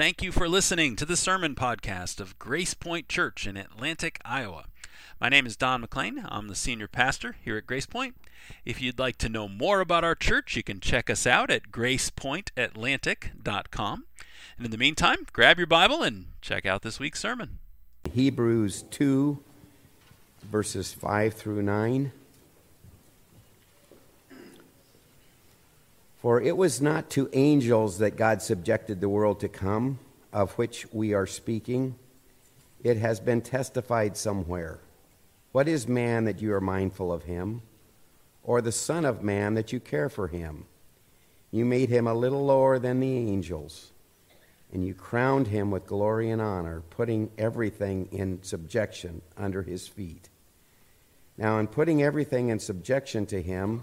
Thank you for listening to the sermon podcast of GracePoint Church in Atlantic, Iowa. My name is Don McLean. I'm the senior pastor here at GracePoint. If you'd like to know more about our church, you can check us out at gracepointatlantic.com. And in the meantime, grab your Bible and check out this week's sermon. Hebrews 2, verses 5 through 9. For it was not to angels that God subjected the world to come, of which we are speaking. It has been testified somewhere. What is man that you are mindful of him? Or the Son of Man that you care for him? You made him a little lower than the angels, and you crowned him with glory and honor, putting everything in subjection under his feet. Now, in putting everything in subjection to him,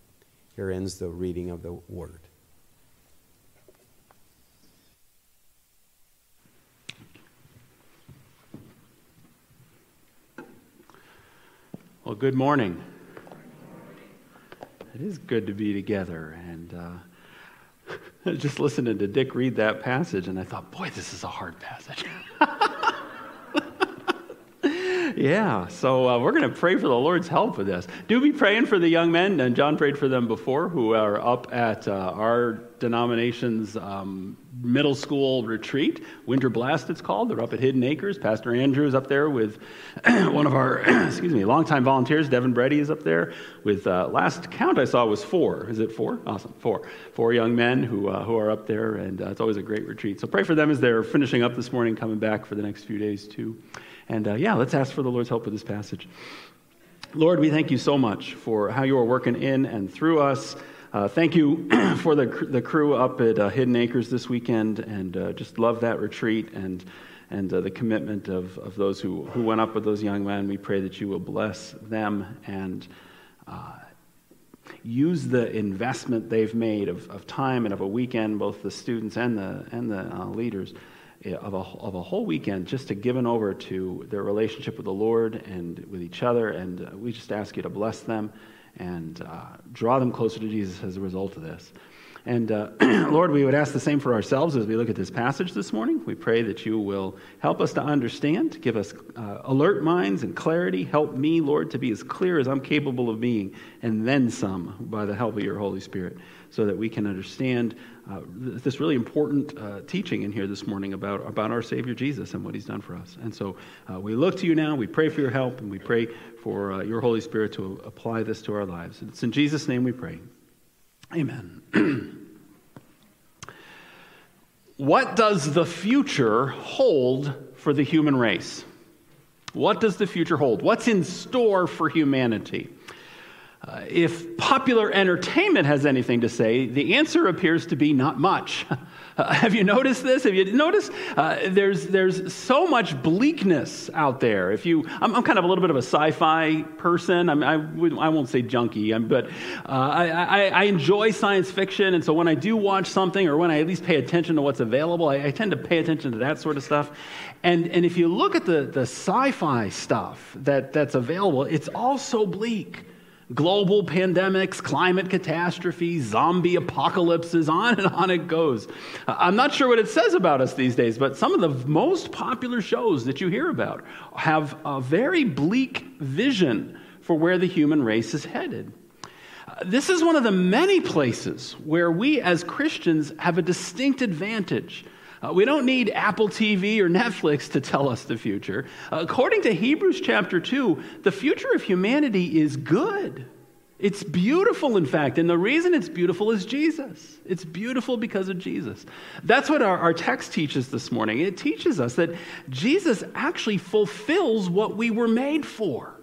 Here ends the reading of the word. Well, good morning. It is good to be together. And uh, just listening to Dick read that passage, and I thought, boy, this is a hard passage. yeah, so uh, we're going to pray for the Lord's help with this. Do be praying for the young men, and John prayed for them before, who are up at uh, our denomination's um, middle school retreat, Winter Blast it's called. They're up at Hidden Acres. Pastor Andrew is up there with one of our, excuse me, longtime volunteers. Devin Brady is up there with, uh, last count I saw was four. Is it four? Awesome, four. Four young men who, uh, who are up there, and uh, it's always a great retreat. So pray for them as they're finishing up this morning, coming back for the next few days too. And uh, yeah, let's ask for the Lord's help with this passage. Lord, we thank you so much for how you are working in and through us. Uh, thank you for the, the crew up at uh, Hidden Acres this weekend, and uh, just love that retreat and, and uh, the commitment of, of those who, who went up with those young men. We pray that you will bless them and uh, use the investment they've made of, of time and of a weekend, both the students and the, and the uh, leaders of a, of a whole weekend just to given over to their relationship with the Lord and with each other. And uh, we just ask you to bless them and uh, draw them closer to Jesus as a result of this. And uh, Lord, we would ask the same for ourselves as we look at this passage this morning. We pray that you will help us to understand, give us uh, alert minds and clarity. Help me, Lord, to be as clear as I'm capable of being, and then some by the help of your Holy Spirit, so that we can understand uh, this really important uh, teaching in here this morning about, about our Savior Jesus and what he's done for us. And so uh, we look to you now. We pray for your help, and we pray for uh, your Holy Spirit to apply this to our lives. It's in Jesus' name we pray. Amen. what does the future hold for the human race? What does the future hold? What's in store for humanity? Uh, if popular entertainment has anything to say, the answer appears to be not much. Uh, have you noticed this? Have you noticed uh, there's, there's so much bleakness out there? If you, I'm, I'm kind of a little bit of a sci-fi person. I'm, I, I won't say junkie, I'm, but uh, I, I, I, enjoy science fiction, and so when I do watch something or when I at least pay attention to what's available, I, I tend to pay attention to that sort of stuff. And, and if you look at the, the sci-fi stuff that, that's available, it's all so bleak global pandemics, climate catastrophes, zombie apocalypses, on and on it goes. Uh, I'm not sure what it says about us these days, but some of the most popular shows that you hear about have a very bleak vision for where the human race is headed. Uh, this is one of the many places where we as Christians have a distinct advantage uh, we don't need Apple TV or Netflix to tell us the future. According to Hebrews chapter 2, the future of humanity is good. It's beautiful, in fact, and the reason it's beautiful is Jesus. It's beautiful because of Jesus. That's what our, our text teaches this morning. It teaches us that Jesus actually fulfills what we were made for.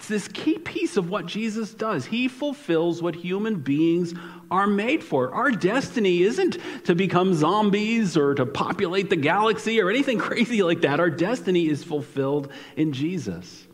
It's this key piece of what Jesus does. He fulfills what human beings are made for. Our destiny isn't to become zombies or to populate the galaxy or anything crazy like that. Our destiny is fulfilled in Jesus.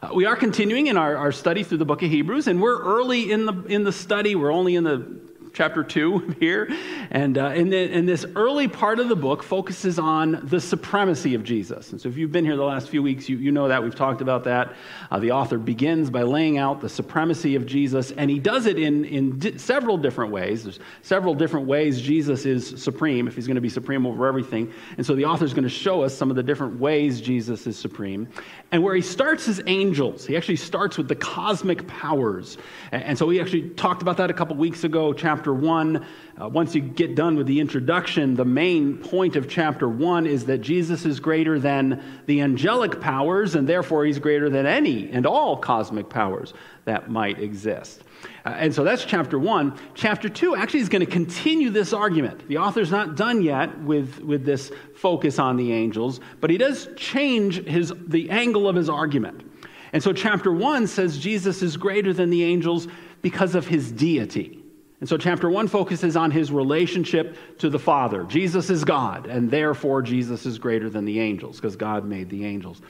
Uh, we are continuing in our, our study through the book of Hebrews, and we're early in the, in the study. We're only in the chapter 2 here. And, uh, and this early part of the book focuses on the supremacy of Jesus. And so if you've been here the last few weeks, you, you know that. We've talked about that. Uh, the author begins by laying out the supremacy of Jesus, and he does it in, in di- several different ways. There's several different ways Jesus is supreme, if he's going to be supreme over everything. And so the author is going to show us some of the different ways Jesus is supreme. And where he starts is angels. He actually starts with the cosmic powers. And, and so we actually talked about that a couple weeks ago, chapter chapter 1. Uh, once you get done with the introduction, the main point of chapter 1 is that Jesus is greater than the angelic powers, and therefore he's greater than any and all cosmic powers that might exist. Uh, and so that's chapter 1. Chapter 2 actually is going to continue this argument. The author's not done yet with, with this focus on the angels, but he does change his, the angle of his argument. And so, chapter 1 says Jesus is greater than the angels because of his deity. And so, chapter one focuses on his relationship to the Father. Jesus is God, and therefore Jesus is greater than the angels because God made the angels.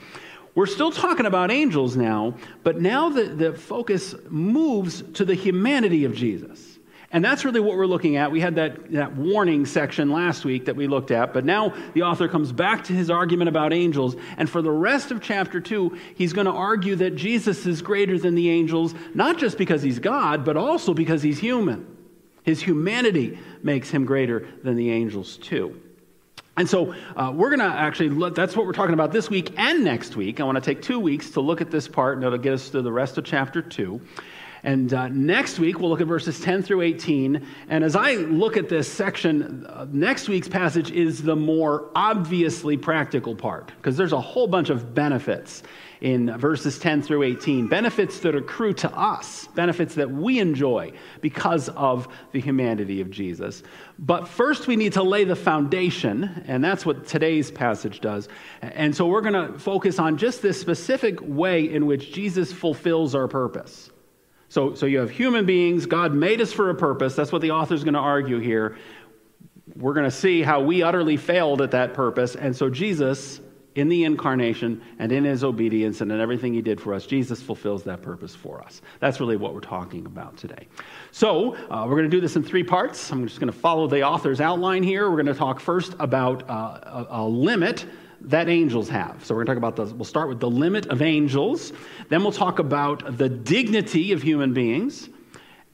We're still talking about angels now, but now the, the focus moves to the humanity of Jesus. And that's really what we're looking at. We had that, that warning section last week that we looked at, but now the author comes back to his argument about angels. And for the rest of chapter 2, he's going to argue that Jesus is greater than the angels, not just because he's God, but also because he's human. His humanity makes him greater than the angels, too. And so uh, we're going to actually, look, that's what we're talking about this week and next week. I want to take two weeks to look at this part, and it'll get us to the rest of chapter 2. And uh, next week, we'll look at verses 10 through 18. And as I look at this section, uh, next week's passage is the more obviously practical part, because there's a whole bunch of benefits in verses 10 through 18. Benefits that accrue to us, benefits that we enjoy because of the humanity of Jesus. But first, we need to lay the foundation, and that's what today's passage does. And so we're going to focus on just this specific way in which Jesus fulfills our purpose. So, so you have human beings, God made us for a purpose. That's what the author is going to argue here. We're going to see how we utterly failed at that purpose. And so Jesus in the incarnation and in his obedience and in everything he did for us, Jesus fulfills that purpose for us. That's really what we're talking about today. So, uh, we're going to do this in three parts. I'm just going to follow the author's outline here. We're going to talk first about uh, a, a limit that angels have. So we're going to talk about the, we'll start with the limit of angels. Then we'll talk about the dignity of human beings.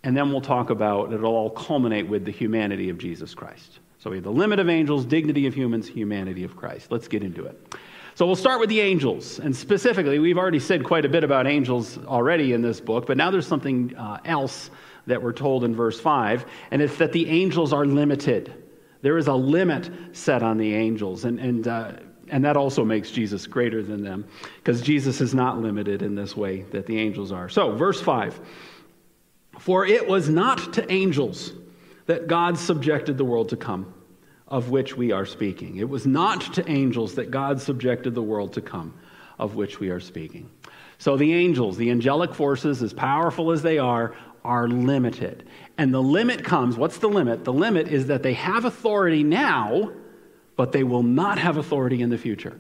And then we'll talk about, it'll all culminate with the humanity of Jesus Christ. So we have the limit of angels, dignity of humans, humanity of Christ. Let's get into it. So we'll start with the angels. And specifically, we've already said quite a bit about angels already in this book, but now there's something uh, else that we're told in verse 5, and it's that the angels are limited. There is a limit set on the angels, and, and, uh, and that also makes Jesus greater than them, because Jesus is not limited in this way that the angels are. So, verse 5 For it was not to angels that God subjected the world to come of which we are speaking. It was not to angels that God subjected the world to come, of which we are speaking. So the angels, the angelic forces, as powerful as they are, are limited. And the limit comes what's the limit? The limit is that they have authority now, but they will not have authority in the future.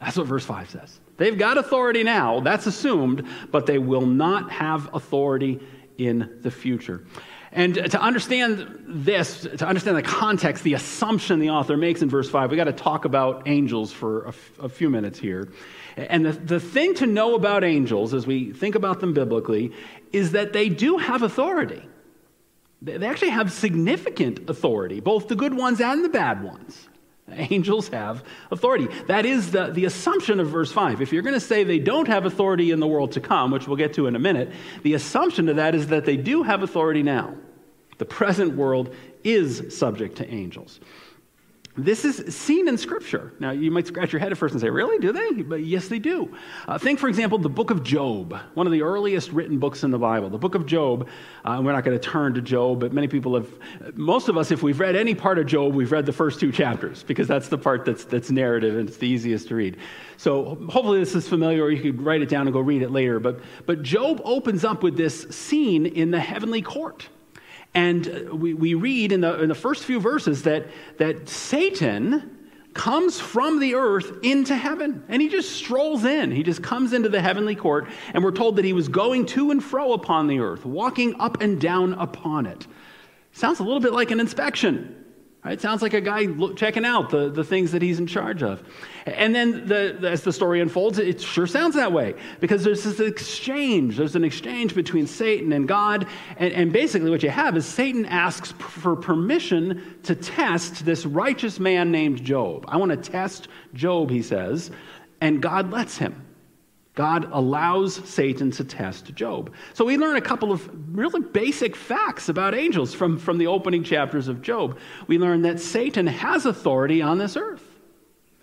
That's what verse 5 says. They've got authority now, that's assumed, but they will not have authority in the future. And to understand this, to understand the context, the assumption the author makes in verse 5, we got to talk about angels for a, f- a few minutes here. And the, the thing to know about angels as we think about them biblically is that they do have authority. They actually have significant authority, both the good ones and the bad ones. Angels have authority. That is the, the assumption of verse 5. If you're going to say they don't have authority in the world to come, which we'll get to in a minute, the assumption of that is that they do have authority now. The present world is subject to angels. This is seen in Scripture. Now, you might scratch your head at first and say, Really? Do they? But yes, they do. Uh, think, for example, the book of Job, one of the earliest written books in the Bible. The book of Job, uh, we're not going to turn to Job, but many people have, most of us, if we've read any part of Job, we've read the first two chapters because that's the part that's, that's narrative and it's the easiest to read. So hopefully this is familiar, or you could write it down and go read it later. But, but Job opens up with this scene in the heavenly court. And we, we read in the, in the first few verses that, that Satan comes from the earth into heaven. And he just strolls in. He just comes into the heavenly court. And we're told that he was going to and fro upon the earth, walking up and down upon it. Sounds a little bit like an inspection. Right? Sounds like a guy look, checking out the, the things that he's in charge of. And then the, the, as the story unfolds, it sure sounds that way because there's this exchange. There's an exchange between Satan and God. And, and basically, what you have is Satan asks for permission to test this righteous man named Job. I want to test Job, he says, and God lets him. God allows Satan to test Job. So we learn a couple of really basic facts about angels from, from the opening chapters of Job. We learn that Satan has authority on this earth.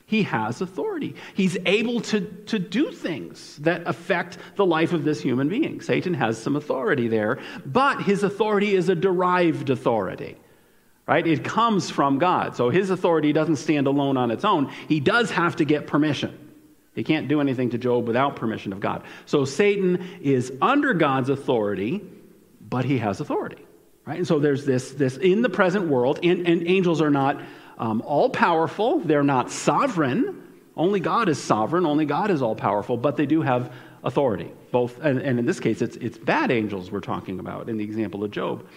He has authority. He's able to, to do things that affect the life of this human being. Satan has some authority there, but his authority is a derived authority right? It comes from God. So his authority doesn't stand alone on its own. He does have to get permission. He can't do anything to Job without permission of God. So Satan is under God's authority, but he has authority. Right? And so there's this, this in the present world, and, and angels are not um, all powerful, they're not sovereign. Only God is sovereign, only God is all powerful, but they do have authority. Both, and, and in this case, it's, it's bad angels we're talking about in the example of Job.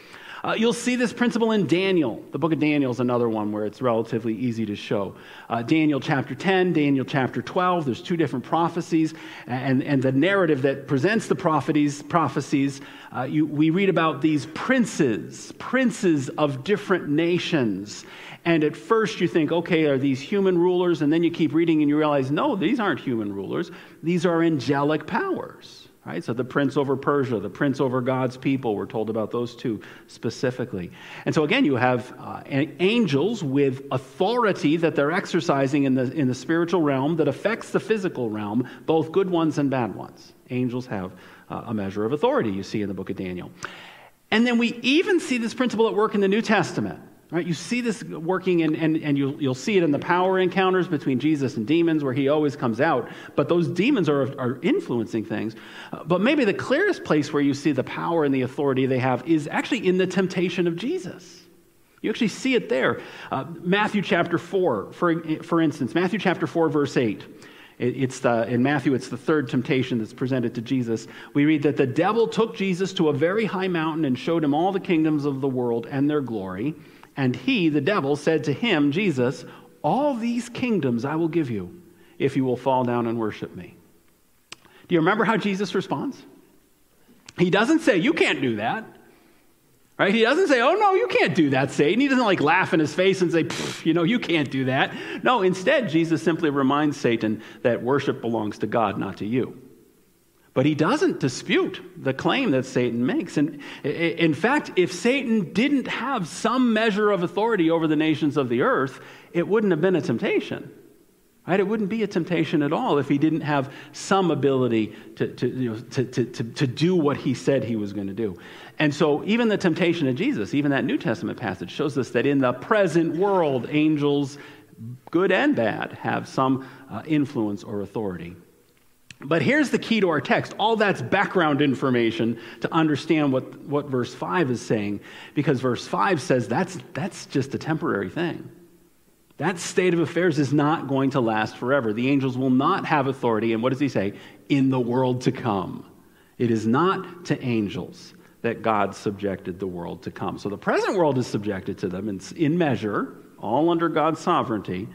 Uh, you'll see this principle in Daniel. The book of Daniel is another one where it's relatively easy to show. Uh, Daniel chapter 10, Daniel chapter 12, there's two different prophecies, and, and the narrative that presents the prophecies, prophecies uh, you, we read about these princes, princes of different nations. And at first you think, okay, are these human rulers? And then you keep reading and you realize, no, these aren't human rulers, these are angelic powers. Right? So the prince over Persia, the prince over God's people, we're told about those two specifically. And so again, you have uh, angels with authority that they're exercising in the, in the spiritual realm that affects the physical realm, both good ones and bad ones. Angels have uh, a measure of authority, you see in the book of Daniel. And then we even see this principle at work in the New Testament. Right? You see this working, in, and, and you'll, you'll see it in the power encounters between Jesus and demons, where he always comes out. But those demons are, are influencing things. Uh, but maybe the clearest place where you see the power and the authority they have is actually in the temptation of Jesus. You actually see it there. Uh, Matthew chapter 4, for, for instance, Matthew chapter 4, verse 8. it's the, in Matthew, it's the third temptation that's presented to Jesus. We read that the devil took Jesus to a very high mountain and showed him all the kingdoms of the world and their glory. And he, the devil, said to him, Jesus, All these kingdoms I will give you if you will fall down and worship me. Do you remember how Jesus responds? He doesn't say, You can't do that. Right? He doesn't say, Oh, no, you can't do that, Satan. He doesn't like laugh in his face and say, You know, you can't do that. No, instead, Jesus simply reminds Satan that worship belongs to God, not to you. But he doesn't dispute the claim that Satan makes. And in fact, if Satan didn't have some measure of authority over the nations of the earth, it wouldn't have been a temptation. Right? It wouldn't be a temptation at all if he didn't have some ability to, to, you know, to, to, to, to do what he said he was going to do. And so, even the temptation of Jesus, even that New Testament passage, shows us that in the present world, angels, good and bad, have some uh, influence or authority. But here's the key to our text. All that's background information to understand what, what verse 5 is saying, because verse 5 says that's, that's just a temporary thing. That state of affairs is not going to last forever. The angels will not have authority, and what does he say? In the world to come. It is not to angels that God subjected the world to come. So the present world is subjected to them in, in measure, all under God's sovereignty,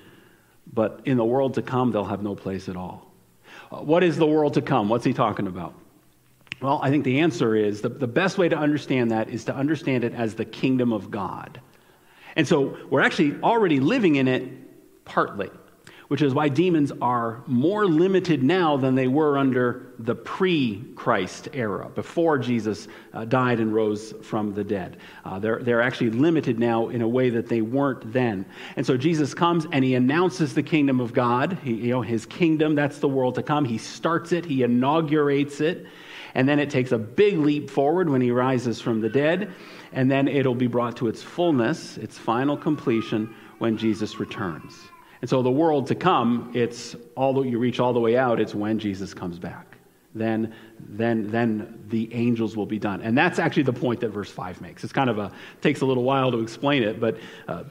but in the world to come, they'll have no place at all. What is the world to come? What's he talking about? Well, I think the answer is the, the best way to understand that is to understand it as the kingdom of God. And so we're actually already living in it partly. Which is why demons are more limited now than they were under the pre Christ era, before Jesus uh, died and rose from the dead. Uh, they're, they're actually limited now in a way that they weren't then. And so Jesus comes and he announces the kingdom of God, he, you know, his kingdom, that's the world to come. He starts it, he inaugurates it, and then it takes a big leap forward when he rises from the dead, and then it'll be brought to its fullness, its final completion, when Jesus returns. And so the world to come, it's all the, you reach all the way out, it's when Jesus comes back. Then, then, then the angels will be done. And that's actually the point that verse 5 makes. It's kind of a, takes a little while to explain it, but uh,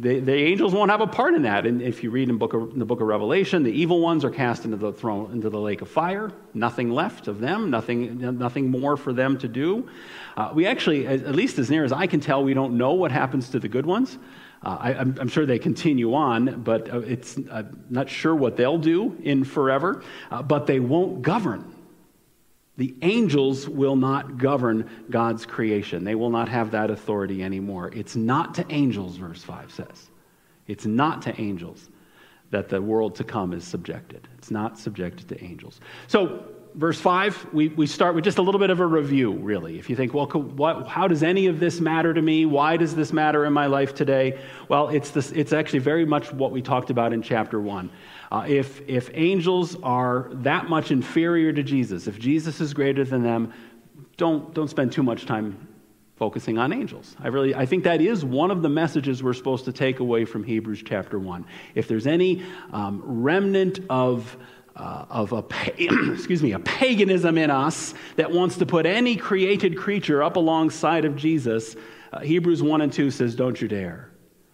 the, the, angels won't have a part in that. And if you read in, book of, in the book of Revelation, the evil ones are cast into the throne, into the lake of fire. Nothing left of them, nothing, nothing more for them to do. Uh, we actually, at least as near as I can tell, we don't know what happens to the good ones. Uh, I, am sure they continue on, but uh, it's uh, not sure what they'll do in forever, uh, but they won't govern. The angels will not govern God's creation. They will not have that authority anymore. It's not to angels, verse 5 says. It's not to angels that the world to come is subjected. It's not subjected to angels. So, verse 5, we, we start with just a little bit of a review, really. If you think, well, what, how does any of this matter to me? Why does this matter in my life today? Well, it's, this, it's actually very much what we talked about in chapter 1. Uh, if, if angels are that much inferior to Jesus, if Jesus is greater than them, don't, don't spend too much time focusing on angels. I really I think that is one of the messages we're supposed to take away from Hebrews chapter 1. If there's any um, remnant of uh, of a, excuse me, a paganism in us that wants to put any created creature up alongside of Jesus, uh, Hebrews 1 and 2 says, Don't you dare.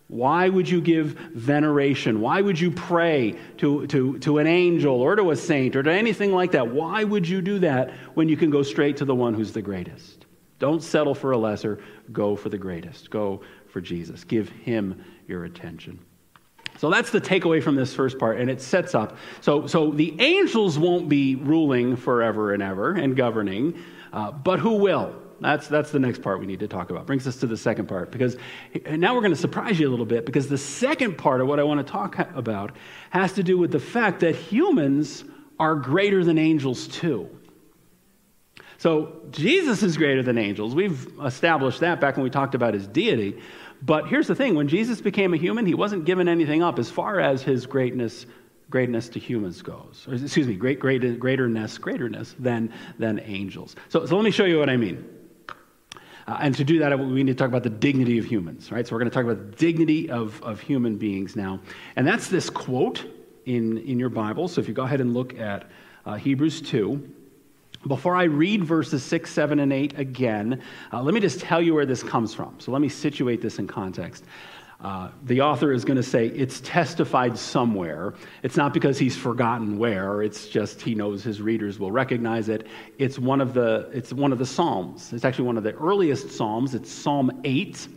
Why would you give veneration? Why would you pray to, to, to an angel or to a saint or to anything like that? Why would you do that when you can go straight to the one who's the greatest? Don't settle for a lesser, go for the greatest. Go for Jesus. Give him your attention. So that's the takeaway from this first part, and it sets up. So, so the angels won't be ruling forever and ever and governing, uh, but who will? That's, that's the next part we need to talk about. Brings us to the second part, because now we're going to surprise you a little bit, because the second part of what I want to talk about has to do with the fact that humans are greater than angels too. So Jesus is greater than angels. We've established that back when we talked about his deity. But here's the thing when Jesus became a human, he wasn't given anything up as far as his greatness greatness to humans goes. Or, excuse me, great, great, greaterness, greaterness than, than angels. So, so let me show you what I mean. Uh, and to do that, we need to talk about the dignity of humans, right? So we're going to talk about the dignity of, of human beings now. And that's this quote in, in your Bible. So if you go ahead and look at uh, Hebrews 2, before I read verses 6, 7, and 8 again, uh, let me just tell you where this comes from. So let me situate this in context. Uh, the author is going to say it's testified somewhere. It's not because he's forgotten where. It's just he knows his readers will recognize it. It's one of the it's one of the psalms. It's actually one of the earliest psalms. It's Psalm eight.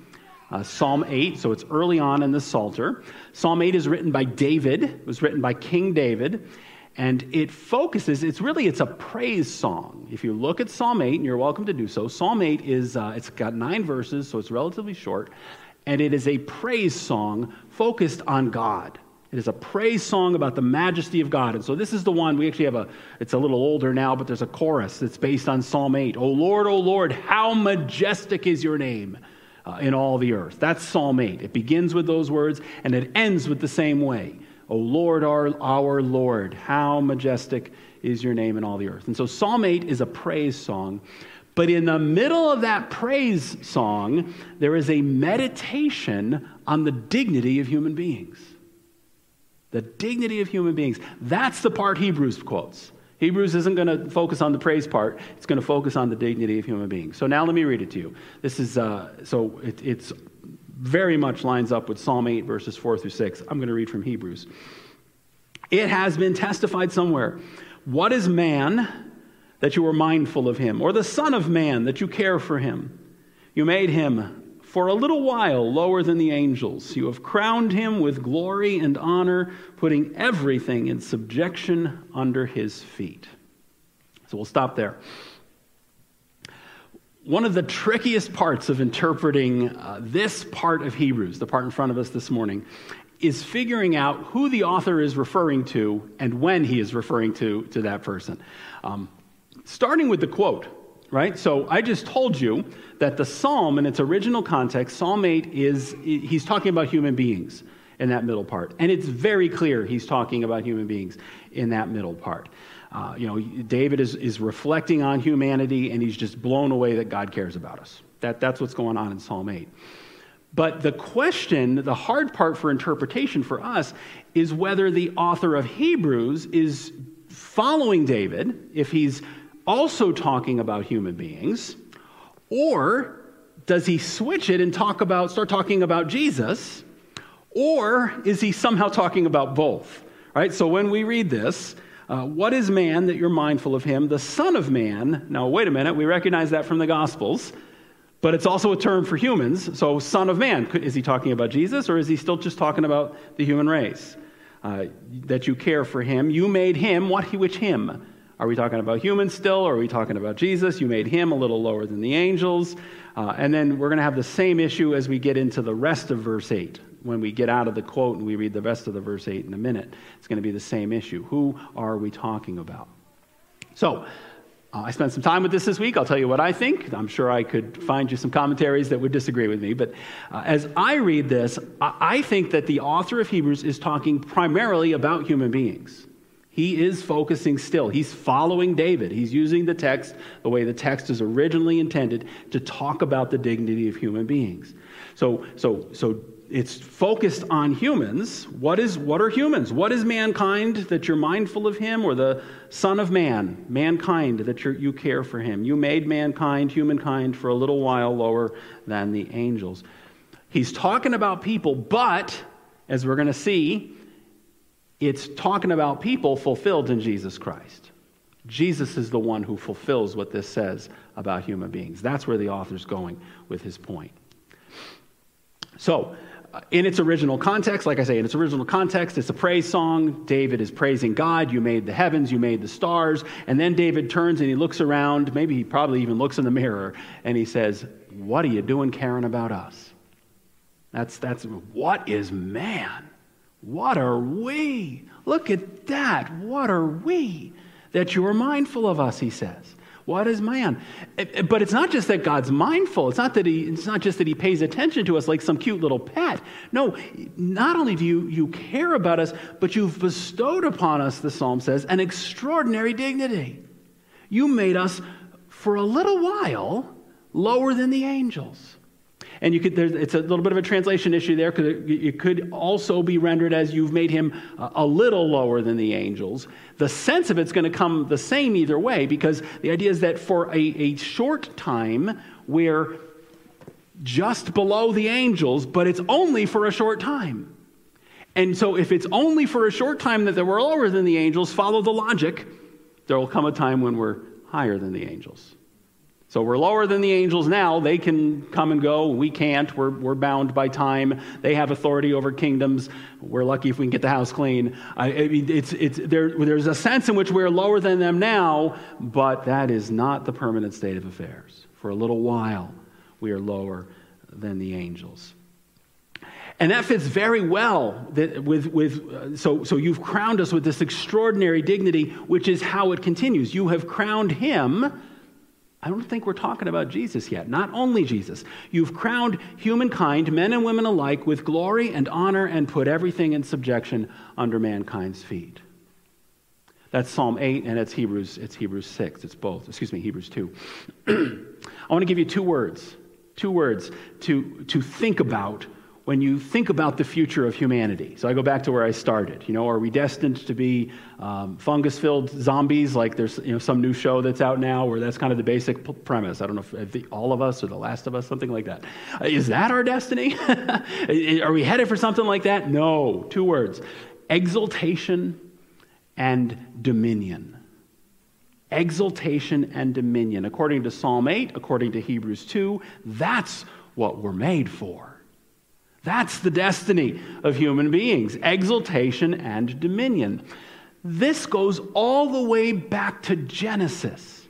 Uh, Psalm 8, so it's early on in the Psalter. Psalm 8 is written by David. It was written by King David and it focuses it's really it's a praise song. If you look at psalm 8 and you're welcome to do so psalm 8 is uh, it's got nine verses so it's relatively short and it is a praise song focused on god. It is a praise song about the majesty of god and so this is the one we actually have a it's a little older now but there's a chorus that's based on psalm 8 oh lord oh lord how majestic is your name uh, in all the earth. That's psalm 8 it begins with those words and it ends with the same way O Lord, our, our Lord, how majestic is your name in all the earth. And so Psalm 8 is a praise song. But in the middle of that praise song, there is a meditation on the dignity of human beings. The dignity of human beings. That's the part Hebrews quotes. Hebrews isn't going to focus on the praise part, it's going to focus on the dignity of human beings. So now let me read it to you. This is, uh, so it, it's very much lines up with Psalm 8, verses 4 through 6. I'm going to read from Hebrews. It has been testified somewhere. What is man that you are mindful of him, or the Son of Man that you care for him? You made him for a little while lower than the angels. You have crowned him with glory and honor, putting everything in subjection under his feet. So we'll stop there one of the trickiest parts of interpreting uh, this part of Hebrews, the part in front of us this morning, is figuring out who the author is referring to and when he is referring to, to that person. Um, starting with the quote, right? So I just told you that the psalm, in its original context, Psalm 8 is, he's talking about human beings in that middle part. And it's very clear he's talking about human beings in that middle part. Uh, you know, David is, is reflecting on humanity and he's just blown away that God cares about us. That, that's what's going on in Psalm 8. But the question, the hard part for interpretation for us, is whether the author of Hebrews is following David, if he's also talking about human beings, or does he switch it and talk about, start talking about Jesus, or is he somehow talking about both? Right? So when we read this, uh, what is man that you're mindful of him? The Son of Man. Now, wait a minute. We recognize that from the Gospels, but it's also a term for humans. So, Son of Man. Is he talking about Jesus or is he still just talking about the human race? Uh, that you care for him. You made him. What? Which him? Are we talking about humans still, or are we talking about Jesus? You made him a little lower than the angels. Uh, and then we're going to have the same issue as we get into the rest of verse 8 when we get out of the quote and we read the rest of the verse 8 in a minute, it's going to be the same issue. Who are we talking about? So, uh, I spent some time with this this week. I'll tell you what I think. I'm sure I could find you some commentaries that would disagree with me. But uh, as I read this, I-, I think that the author of Hebrews is talking primarily about human beings. He is focusing still. He's following David. He's using the text the way the text is originally intended to talk about the dignity of human beings. So, so, so it's focused on humans. What, is, what are humans? What is mankind that you're mindful of him, or the Son of Man, mankind that you care for him? You made mankind, humankind, for a little while lower than the angels. He's talking about people, but as we're going to see, it's talking about people fulfilled in Jesus Christ. Jesus is the one who fulfills what this says about human beings. That's where the author's going with his point. So, in its original context, like I say, in its original context, it's a praise song. David is praising God. You made the heavens, you made the stars. And then David turns and he looks around. Maybe he probably even looks in the mirror and he says, What are you doing caring about us? That's, that's what is man? What are we? Look at that. What are we? That you are mindful of us, he says. What is man? Eh, eh, but it's not just that God's mindful. It's not that he, it's not just that he pays attention to us like some cute little pet. No, not only do you, you care about us, but you've bestowed upon us, the psalm says, an extraordinary dignity. You made us for a little while lower than the angels. And you could, it's a little bit of a translation issue there because it, could also be rendered as you've made him a, a little lower than the angels. The sense of it's going to come the same either way because the idea is that for a, a short time, we're just below the angels, but it's only for a short time. And so, if it's only for a short time that we're lower than the angels, follow the logic. There will come a time when we're higher than the angels. So we're lower than the angels now. They can come and go. We can't. We're, we're bound by time. They have authority over kingdoms. We're lucky if we can get the house clean. I, it's, it's, there, there's a sense in which we're lower than them now, but that is not the permanent state of affairs. For a little while, we are lower than the angels. And that fits very well with, with uh, so, so you've crowned us with this extraordinary dignity, which is how it continues. You have crowned him I don't think we're talking about Jesus yet. Not only Jesus. You've crowned humankind, men and women alike, with glory and honor and put everything in subjection under mankind's feet. That's Psalm 8 and it's Hebrews, it's Hebrews 6. It's both. Excuse me, Hebrews 2. I want to give you two words. Two words to, to think about when you think about the future of humanity. So I go back to where I started. You know, are we destined to be um, fungus-filled zombies? Like there's you know some new show that's out now where that's kind of the basic p- premise. I don't know if the, all of us or the last of us, something like that. Uh, that our destiny? are we headed for something like that? No. Two words: exaltation and dominion. Exaltation and dominion. According to Psalm 8, according to Hebrews 2, that's what we're made for. That's the destiny of human beings exaltation and dominion. This goes all the way back to Genesis.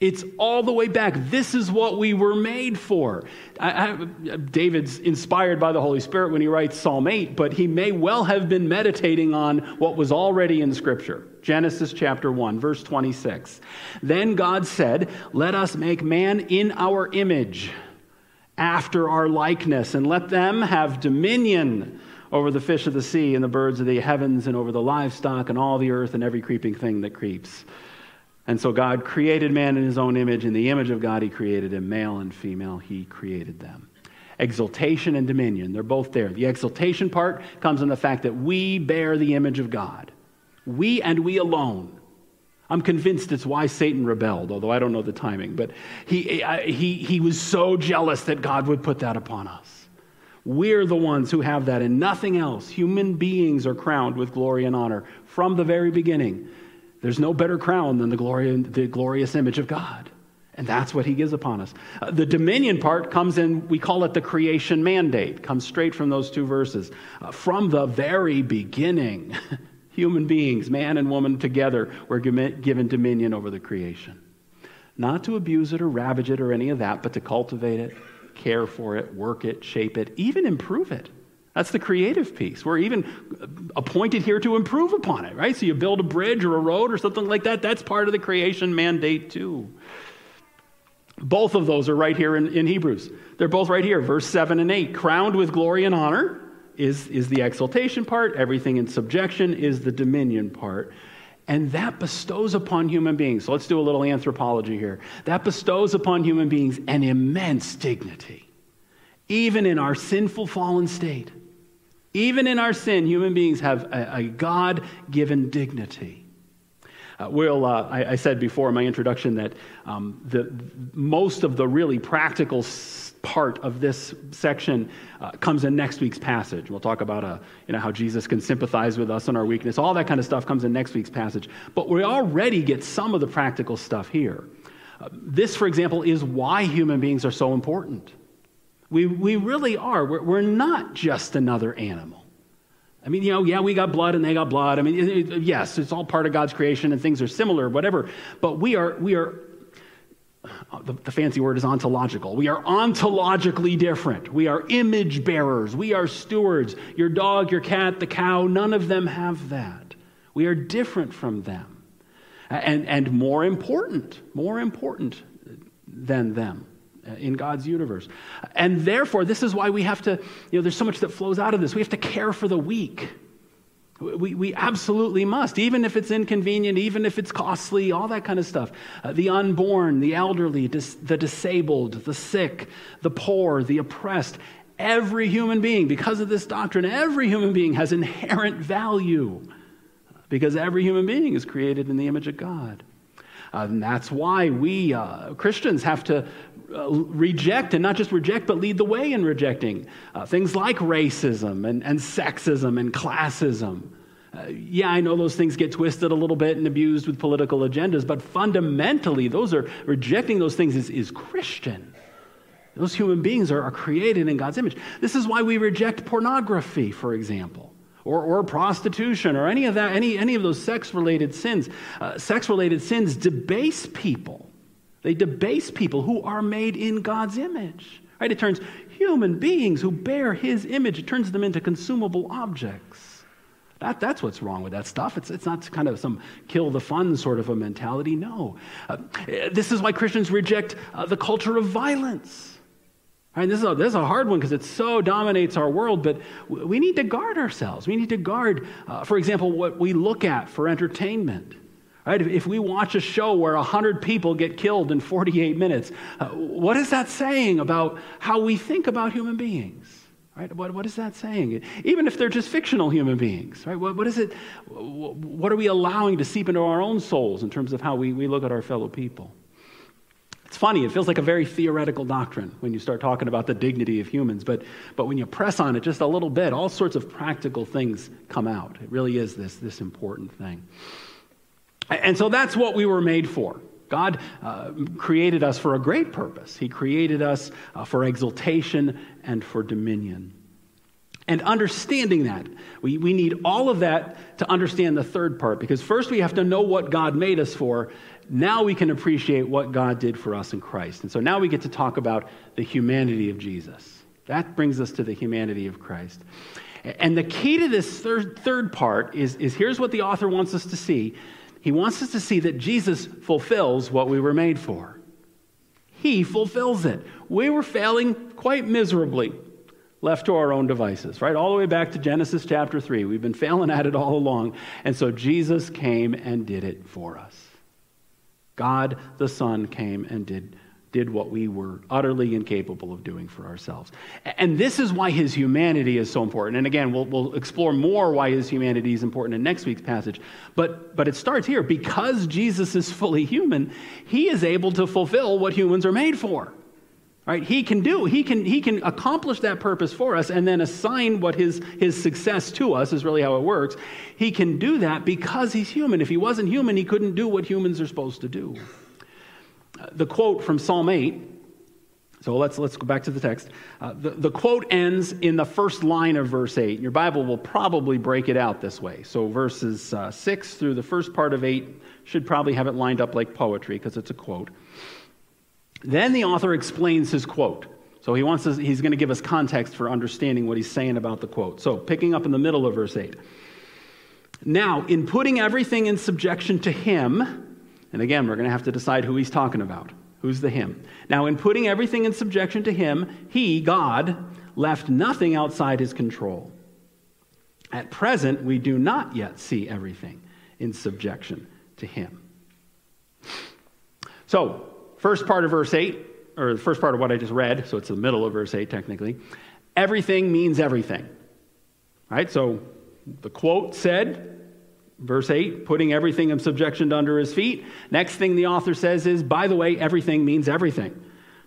It's all the way back. This is what we were made for. I, I, David's inspired by the Holy Spirit when he writes Psalm 8, but he may well have been meditating on what was already in Scripture. Genesis chapter 1, verse 26. Then God said, Let us make man in our image, after our likeness, and let them have dominion over the fish of the sea and the birds of the heavens and over the livestock and all the earth and every creeping thing that creeps. And so God created man in his own image. In the image of God, he created him, male and female, he created them. Exaltation and dominion, they're both there. The exaltation part comes in the fact that we bear the image of God. We and we alone. I'm convinced it's why Satan rebelled, although I don't know the timing. But he, he, he was so jealous that God would put that upon us. We're the ones who have that and nothing else. Human beings are crowned with glory and honor from the very beginning. There's no better crown than the, glory, the glorious image of God. And that's what he gives upon us. Uh, the dominion part comes in, we call it the creation mandate, comes straight from those two verses. Uh, from the very beginning, human beings, man and woman together, were given dominion over the creation. Not to abuse it or ravage it or any of that, but to cultivate it, care for it, work it, shape it, even improve it. That's the creative piece. We're even uh, appointed here to improve upon it, right? So you build a bridge or a road or something like that. That's part of the creation mandate, too. Both of those are right here in, in Hebrews. They're both right here, verse 7 and 8. Crowned with glory and honor is, is the exaltation part, everything in subjection is the dominion part. And that bestows upon human beings, so let's do a little anthropology here. That bestows upon human beings an immense dignity, even in our sinful, fallen state. Even in our sin, human beings have a, a God given dignity. Uh, we'll, uh, I, I, said before in my introduction that um, the, most of the really practical part of this section uh, comes in next week's passage. We'll talk about uh, you know, how Jesus can sympathize with us in our weakness. All that kind of stuff comes in next week's passage. But we already get some of the practical stuff here. Uh, this, for example, is why human beings are so important. We, we really are. We're, we're not just another animal. I mean, you know, yeah, we got blood and they got blood. I mean, it, it, yes, it's all part of God's creation and things are similar, whatever. But we are, we are, the, the fancy word is ontological. We are ontologically different. We are image bearers. We are stewards. Your dog, your cat, the cow, none of them have that. We are different from them. And, and more important, more important than them. Uh, in God's universe. And therefore, this is why we have to, you know, there's so much that flows out of this. We have to care for the weak. We, we absolutely must, even if it's inconvenient, even if it's costly, all that kind of stuff. Uh, the unborn, the elderly, dis- the disabled, the sick, the poor, the oppressed. Every human being, because of this doctrine, every human being has inherent value because every human being is created in the image of God. Uh, and that's why we uh, Christians have to uh, reject, and not just reject, but lead the way in rejecting uh, things like racism and, and sexism and classism. Uh, yeah, I know those things get twisted a little bit and abused with political agendas, but fundamentally, those are rejecting those things is, is Christian. Those human beings are, are created in God's image. This is why we reject pornography, for example or, or prostitution or any of that, any, any of those sex related sins. Uh, sex related sins debase people. They debase people who are made in God's image. Right? It turns human beings who bear his image, it turns them into consumable objects. That, that's what's wrong with that stuff. It's, it's not kind of some kill the fun sort of a mentality. No. Uh, this is why Christians reject uh, the culture of violence. Right, this, is a, this is a hard one because it so dominates our world, but we need to guard ourselves. We need to guard, uh, for example, what we look at for entertainment. Right? If we watch a show where 100 people get killed in 48 minutes, uh, what is that saying about how we think about human beings? Right? What, what is that saying? Even if they're just fictional human beings, right? What, what is it? What are we allowing to seep into our own souls in terms of how we, we look at our fellow people? Funny, it feels like a very theoretical doctrine when you start talking about the dignity of humans, but, but when you press on it just a little bit, all sorts of practical things come out. It really is this, this important thing. And so that's what we were made for. God uh, created us for a great purpose. He created us uh, for exaltation and for dominion. And understanding that, we, we need all of that to understand the third part, because first we have to know what God made us for. Now we can appreciate what God did for us in Christ. And so now we get to talk about the humanity of Jesus. That brings us to the humanity of Christ. And the key to this third, third part is, is here's what the author wants us to see. He wants us to see that Jesus fulfills what we were made for. He fulfills it. We were failing quite miserably, left to our own devices, right? All the way back to Genesis chapter 3. We've been failing at it all along. And so Jesus came and did it for us. God the Son came and did did what we were utterly incapable of doing for ourselves. And this is why his humanity is so important. And again, we'll, we'll explore more why his humanity is important in next week's passage. But, but it starts here. Because Jesus is fully human, he is able to fulfill what humans are made for. Right? He can do, he can, he can accomplish that purpose for us and then assign what his, his success to us is really how it works. He can do that because he's human. If he wasn't human, he couldn't do what humans are supposed to do the quote from Psalm 8. So let's, let's go back to the text. Uh, the, the quote ends in the first line of verse 8. Your Bible will probably break it out this way. So verses uh, 6 through the first part of 8 should probably have it lined up like poetry because it's a quote. Then the author explains his quote. So he wants us, he's going to give us context for understanding what he's saying about the quote. So picking up in the middle of verse 8. Now, in putting everything in subjection to him, and again, we're going to have to decide who he's talking about. Who's the him? Now, in putting everything in subjection to him, he, God, left nothing outside his control. At present, we do not yet see everything in subjection to him. So, first part of verse 8, or the first part of what I just read, so it's the middle of verse 8 technically. Everything means everything. Right? So, the quote said, Verse 8, putting everything in subjection under his feet. Next thing the author says is, by the way, everything means everything.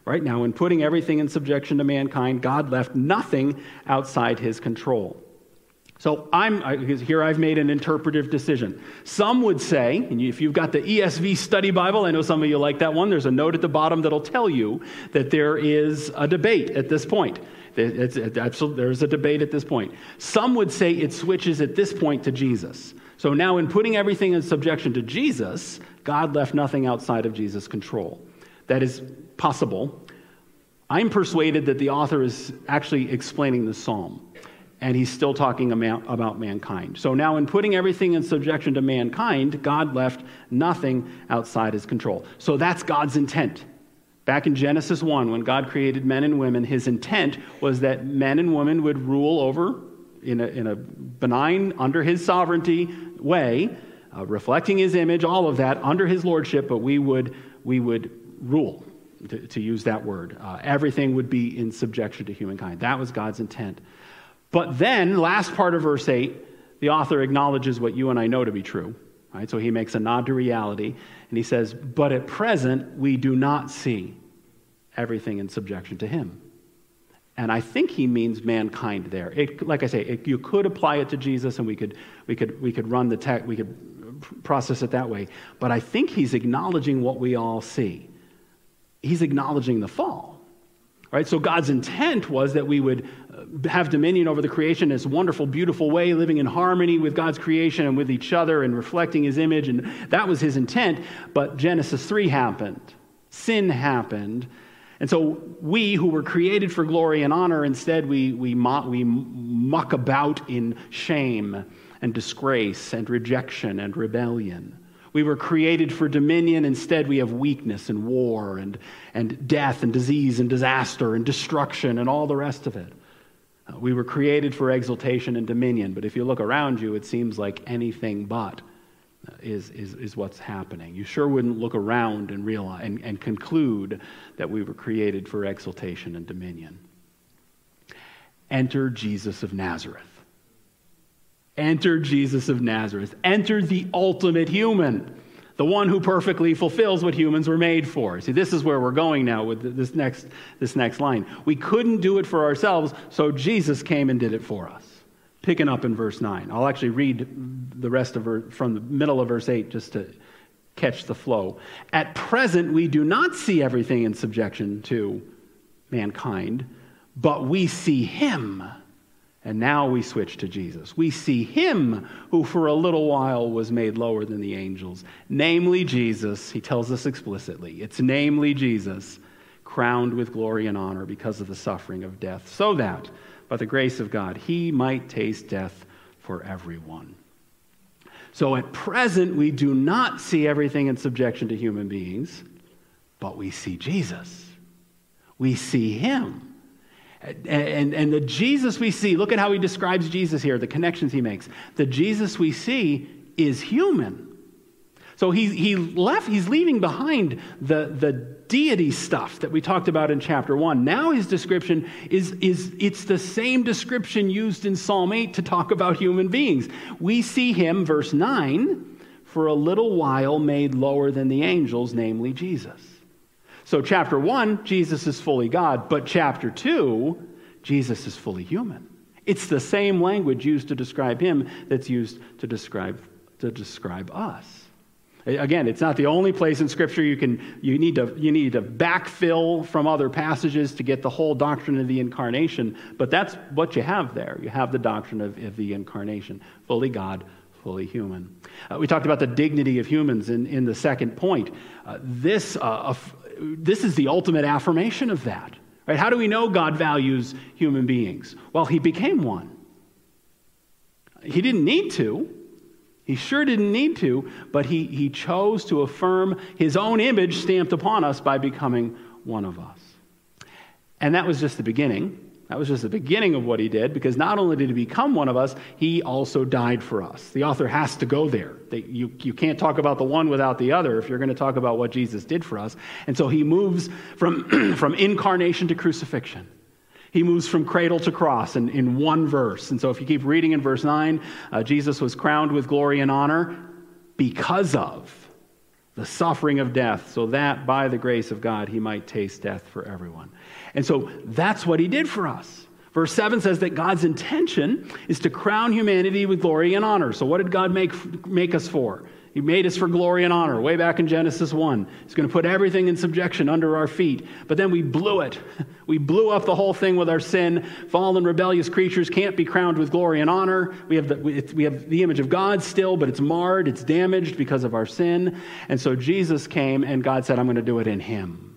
Right now, in putting everything in subjection to mankind, God left nothing outside his control. So I'm here. I've made an interpretive decision. Some would say, and if you've got the ESV Study Bible, I know some of you like that one. There's a note at the bottom that'll tell you that there is a debate at this point. It's, it's, there's a debate at this point. Some would say it switches at this point to Jesus. So now, in putting everything in subjection to Jesus, God left nothing outside of Jesus' control. That is possible. I'm persuaded that the author is actually explaining the psalm, and he's still talking about mankind. So now, in putting everything in subjection to mankind, God left nothing outside his control. So that's God's intent. Back in Genesis 1, when God created men and women, his intent was that men and women would rule over in a, in a benign, under his sovereignty way, uh, reflecting his image, all of that under his lordship, but we would, we would rule, to, to use that word. Uh, everything would be in subjection to humankind. That was God's intent. But then, last part of verse 8, the author acknowledges what you and I know to be true. Right? So he makes a nod to reality, and he says, But at present, we do not see everything in subjection to him. And I think he means mankind there. It, like I say, it, you could apply it to Jesus and we could, we could, we could run the text, we could process it that way. But I think he's acknowledging what we all see. He's acknowledging the fall. Right? So God's intent was that we would uh, have dominion over the creation in this wonderful, beautiful way, living in harmony with God's creation and with each other and reflecting his image. And that was his intent. But Genesis 3 happened. Sin happened and so we who were created for glory and honor, instead we, we, mock, we muck about in shame and disgrace and rejection and rebellion. We were created for dominion, instead we have weakness and war and, and death and disease and disaster and destruction and all the rest of it. Uh, we were created for exaltation and dominion, but if you look around you, it seems like anything but is, is, is what's happening. You sure wouldn't look around and realize and, and conclude that we were created for exaltation and dominion. Enter Jesus of Nazareth. Enter Jesus of Nazareth. Enter the ultimate human, the one who perfectly fulfills what humans were made for. See, this is where we're going now with this next, this next line. We couldn't do it for ourselves, so Jesus came and did it for us picking up in verse 9. I'll actually read the rest of from the middle of verse 8 just to catch the flow. At present, we do not see everything in subjection to mankind, but we see him And now we switch to Jesus. We see him who for a little while was made lower than the angels, namely Jesus. He tells us explicitly it's namely Jesus, crowned with glory and honor because of the suffering of death, so that by the grace of God he might taste death for everyone. So at present, we do not see everything in subjection to human beings, but we see Jesus. We see him. And, and, the Jesus we see, look at how he describes Jesus here, the connections he makes. The Jesus we see is human. So he, he left, he's leaving behind the, the deity stuff that we talked about in chapter one. Now his description is, is it's the same description used in Psalm 8 to talk about human beings. We see him, verse 9, for a little while made lower than the angels, namely Jesus. So, chapter one, Jesus is fully God, but chapter two, Jesus is fully human. It's the same language used to describe him that's used to describe, to describe us. Again, it's not the only place in Scripture you can you need to you need to backfill from other passages to get the whole doctrine of the incarnation, but that's what you have there. You have the doctrine of, of the incarnation, fully God, fully human. Uh, we talked about the dignity of humans in, in the second point. Uh, this uh, this is the ultimate affirmation of that. Right? How do we know God values human beings? Well, he became one. He didn't need to. He sure didn't need to, but he, he chose to affirm his own image stamped upon us by becoming one of us. And that was just the beginning. That was just the beginning of what he did, because not only did he become one of us, he also died for us. The author has to go there. You, you can't talk about the one without the other if you're going to talk about what Jesus did for us. And so he moves from, from incarnation to crucifixion. He moves from cradle to cross in, in one verse. And so if you keep reading in verse 9, uh, Jesus was crowned with glory and honor because of the suffering of death, so that by the grace of God he might taste death for everyone. And so that's what he did for us. Verse 7 says that God's intention is to crown humanity with glory and honor. So, what did God make, make us for? He made us for glory and honor way back in Genesis 1. He's going to put everything in subjection under our feet. But then we blew it. We blew up the whole thing with our sin. Fallen, rebellious creatures can't be crowned with glory and honor. We have the, we have the image of God still, but it's marred, it's damaged because of our sin. And so Jesus came, and God said, I'm going to do it in Him.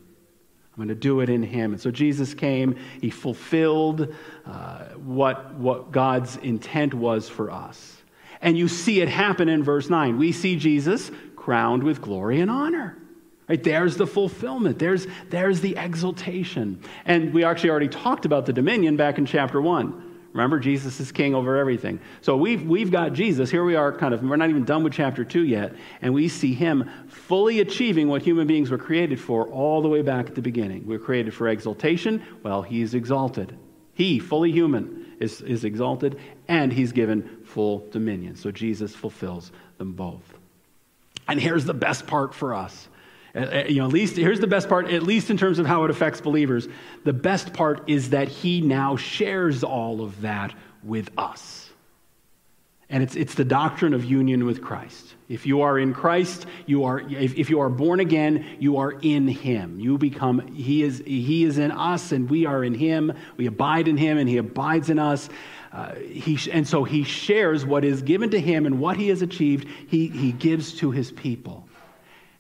I'm going to do it in him. And so Jesus came, he fulfilled uh, what, what God's intent was for us. And you see it happen in verse 9. We see Jesus crowned with glory and honor. Right? There's the fulfillment. There's, there's the exaltation. And we actually already talked about the dominion back in chapter 1. Remember, Jesus is king over everything. So we've, we've got Jesus. Here we are, kind of, we're not even done with chapter 2 yet. And we see him fully achieving what human beings were created for all the way back at the beginning. We are created for exaltation. Well, he's exalted. He, fully human, is, is exalted, and he's given full dominion. So Jesus fulfills them both. And here's the best part for us uh, uh, you know, at least here's the best part, at least in terms of how it affects believers. The best part is that he now shares all of that with us. And it's, it's the doctrine of union with Christ. If you are in Christ, you are, if, if you are born again, you are in him. You become, he is, he is in us and we are in him. We abide in him and he abides in us. Uh, he, and so he shares what is given to him and what he has achieved, he, he gives to his people.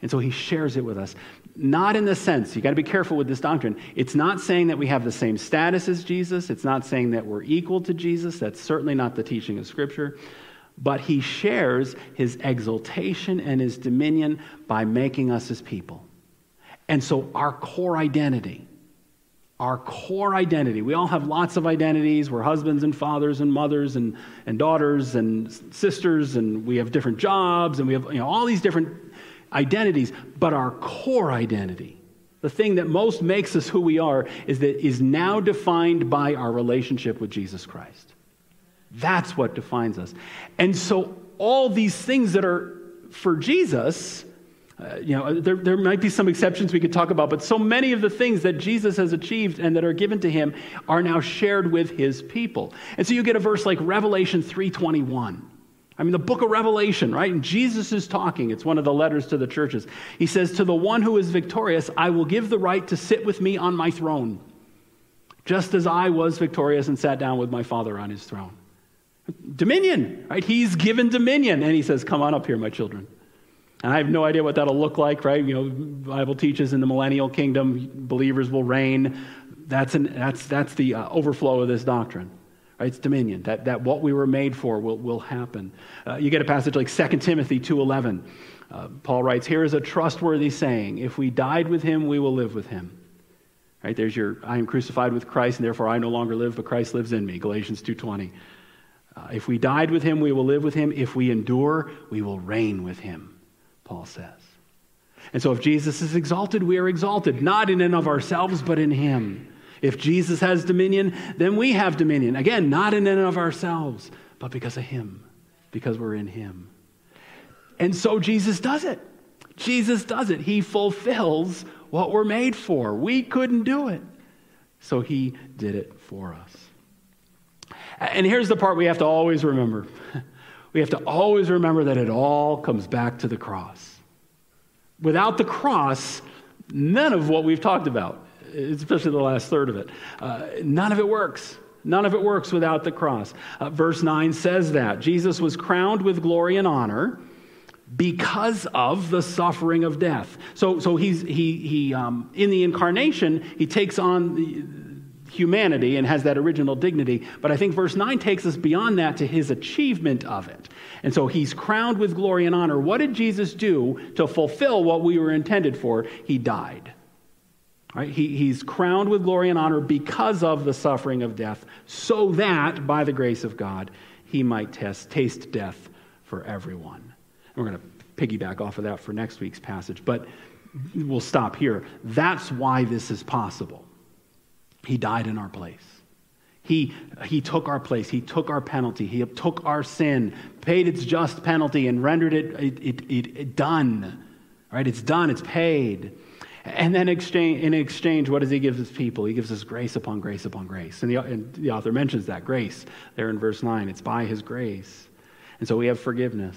And so he shares it with us. Not in the sense, you got to be careful with this doctrine. It's not saying that we have the same status as Jesus. It's not saying that we're equal to Jesus. That's certainly not the teaching of Scripture. But he shares his exaltation and his dominion by making us his people. And so our core identity, our core identity. We all have lots of identities. We're husbands and fathers and mothers and, and daughters and sisters, and we have different jobs, and we have you know, all these different identities, but our core identity, the thing that most makes us who we are, is that is now defined by our relationship with Jesus Christ. That's what defines us. And so all these things that are for Jesus, uh, you know, there, there might be some exceptions we could talk about, but so many of the things that Jesus has achieved and that are given to him are now shared with his people. And so you get a verse like Revelation 321. I mean, the book of Revelation, right? And Jesus is talking. It's one of the letters to the churches. He says, To the one who is victorious, I will give the right to sit with me on my throne, just as I was victorious and sat down with my Father on his throne. Dominion, right? He's given dominion. And he says, Come on up here, my children. And I have no idea what that'll look like, right? You know, Bible teaches in the millennial kingdom, believers will reign. That's, an, that's, that's the uh, overflow of this doctrine. Right? It's dominion. That, that what we were made for will, will happen. Uh, you get a passage like 2 Timothy 2.11. Uh, Paul writes, Here is a trustworthy saying. If we died with him, we will live with him. Right? There's your, I am crucified with Christ, and therefore I no longer live, but Christ lives in me. Galatians 2.20. Uh, if we died with him, we will live with him. If we endure, we will reign with him, Paul says. And so if Jesus is exalted, we are exalted, not in and of ourselves, but in him. If Jesus has dominion, then we have dominion. Again, not in and of ourselves, but because of him, because we're in him. And so Jesus does it. Jesus does it. He fulfills what we're made for. We couldn't do it. So he did it for us. And here's the part we have to always remember we have to always remember that it all comes back to the cross. Without the cross, none of what we've talked about, especially the last third of it, uh, none of it works. None of it works without the cross. Uh, verse 9 says that. Jesus was crowned with glory and honor because of the suffering of death. So, so he's, he, he, um, in the incarnation, he takes on the, humanity and has that original dignity. But I think verse 9 takes us beyond that to his achievement of it. And so he's crowned with glory and honor. What did Jesus do to fulfill what we were intended for? He died. Right? He, he's crowned with glory and honor because of the suffering of death, so that by the grace of God, he might test, taste death for everyone. And we're going to piggyback off of that for next week's passage, but we'll stop here. That's why this is possible. He died in our place. He, he took our place. He took our penalty. He took our sin, paid its just penalty, and rendered it, it, it, it, it done. Right? It's done. It's paid. And then exchange, in exchange, what does he give his people? He gives us grace upon grace upon grace. And the, and the author mentions that grace there in verse 9. It's by his grace. And so we have forgiveness.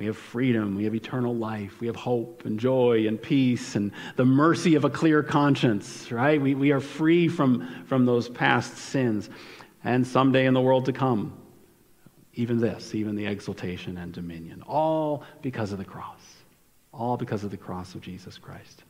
We have freedom. We have eternal life. We have hope and joy and peace and the mercy of a clear conscience, right? We, we are free from, from those past sins. And someday in the world to come, even this, even the exaltation and dominion, all because of the cross. All because of the cross of Jesus Christ.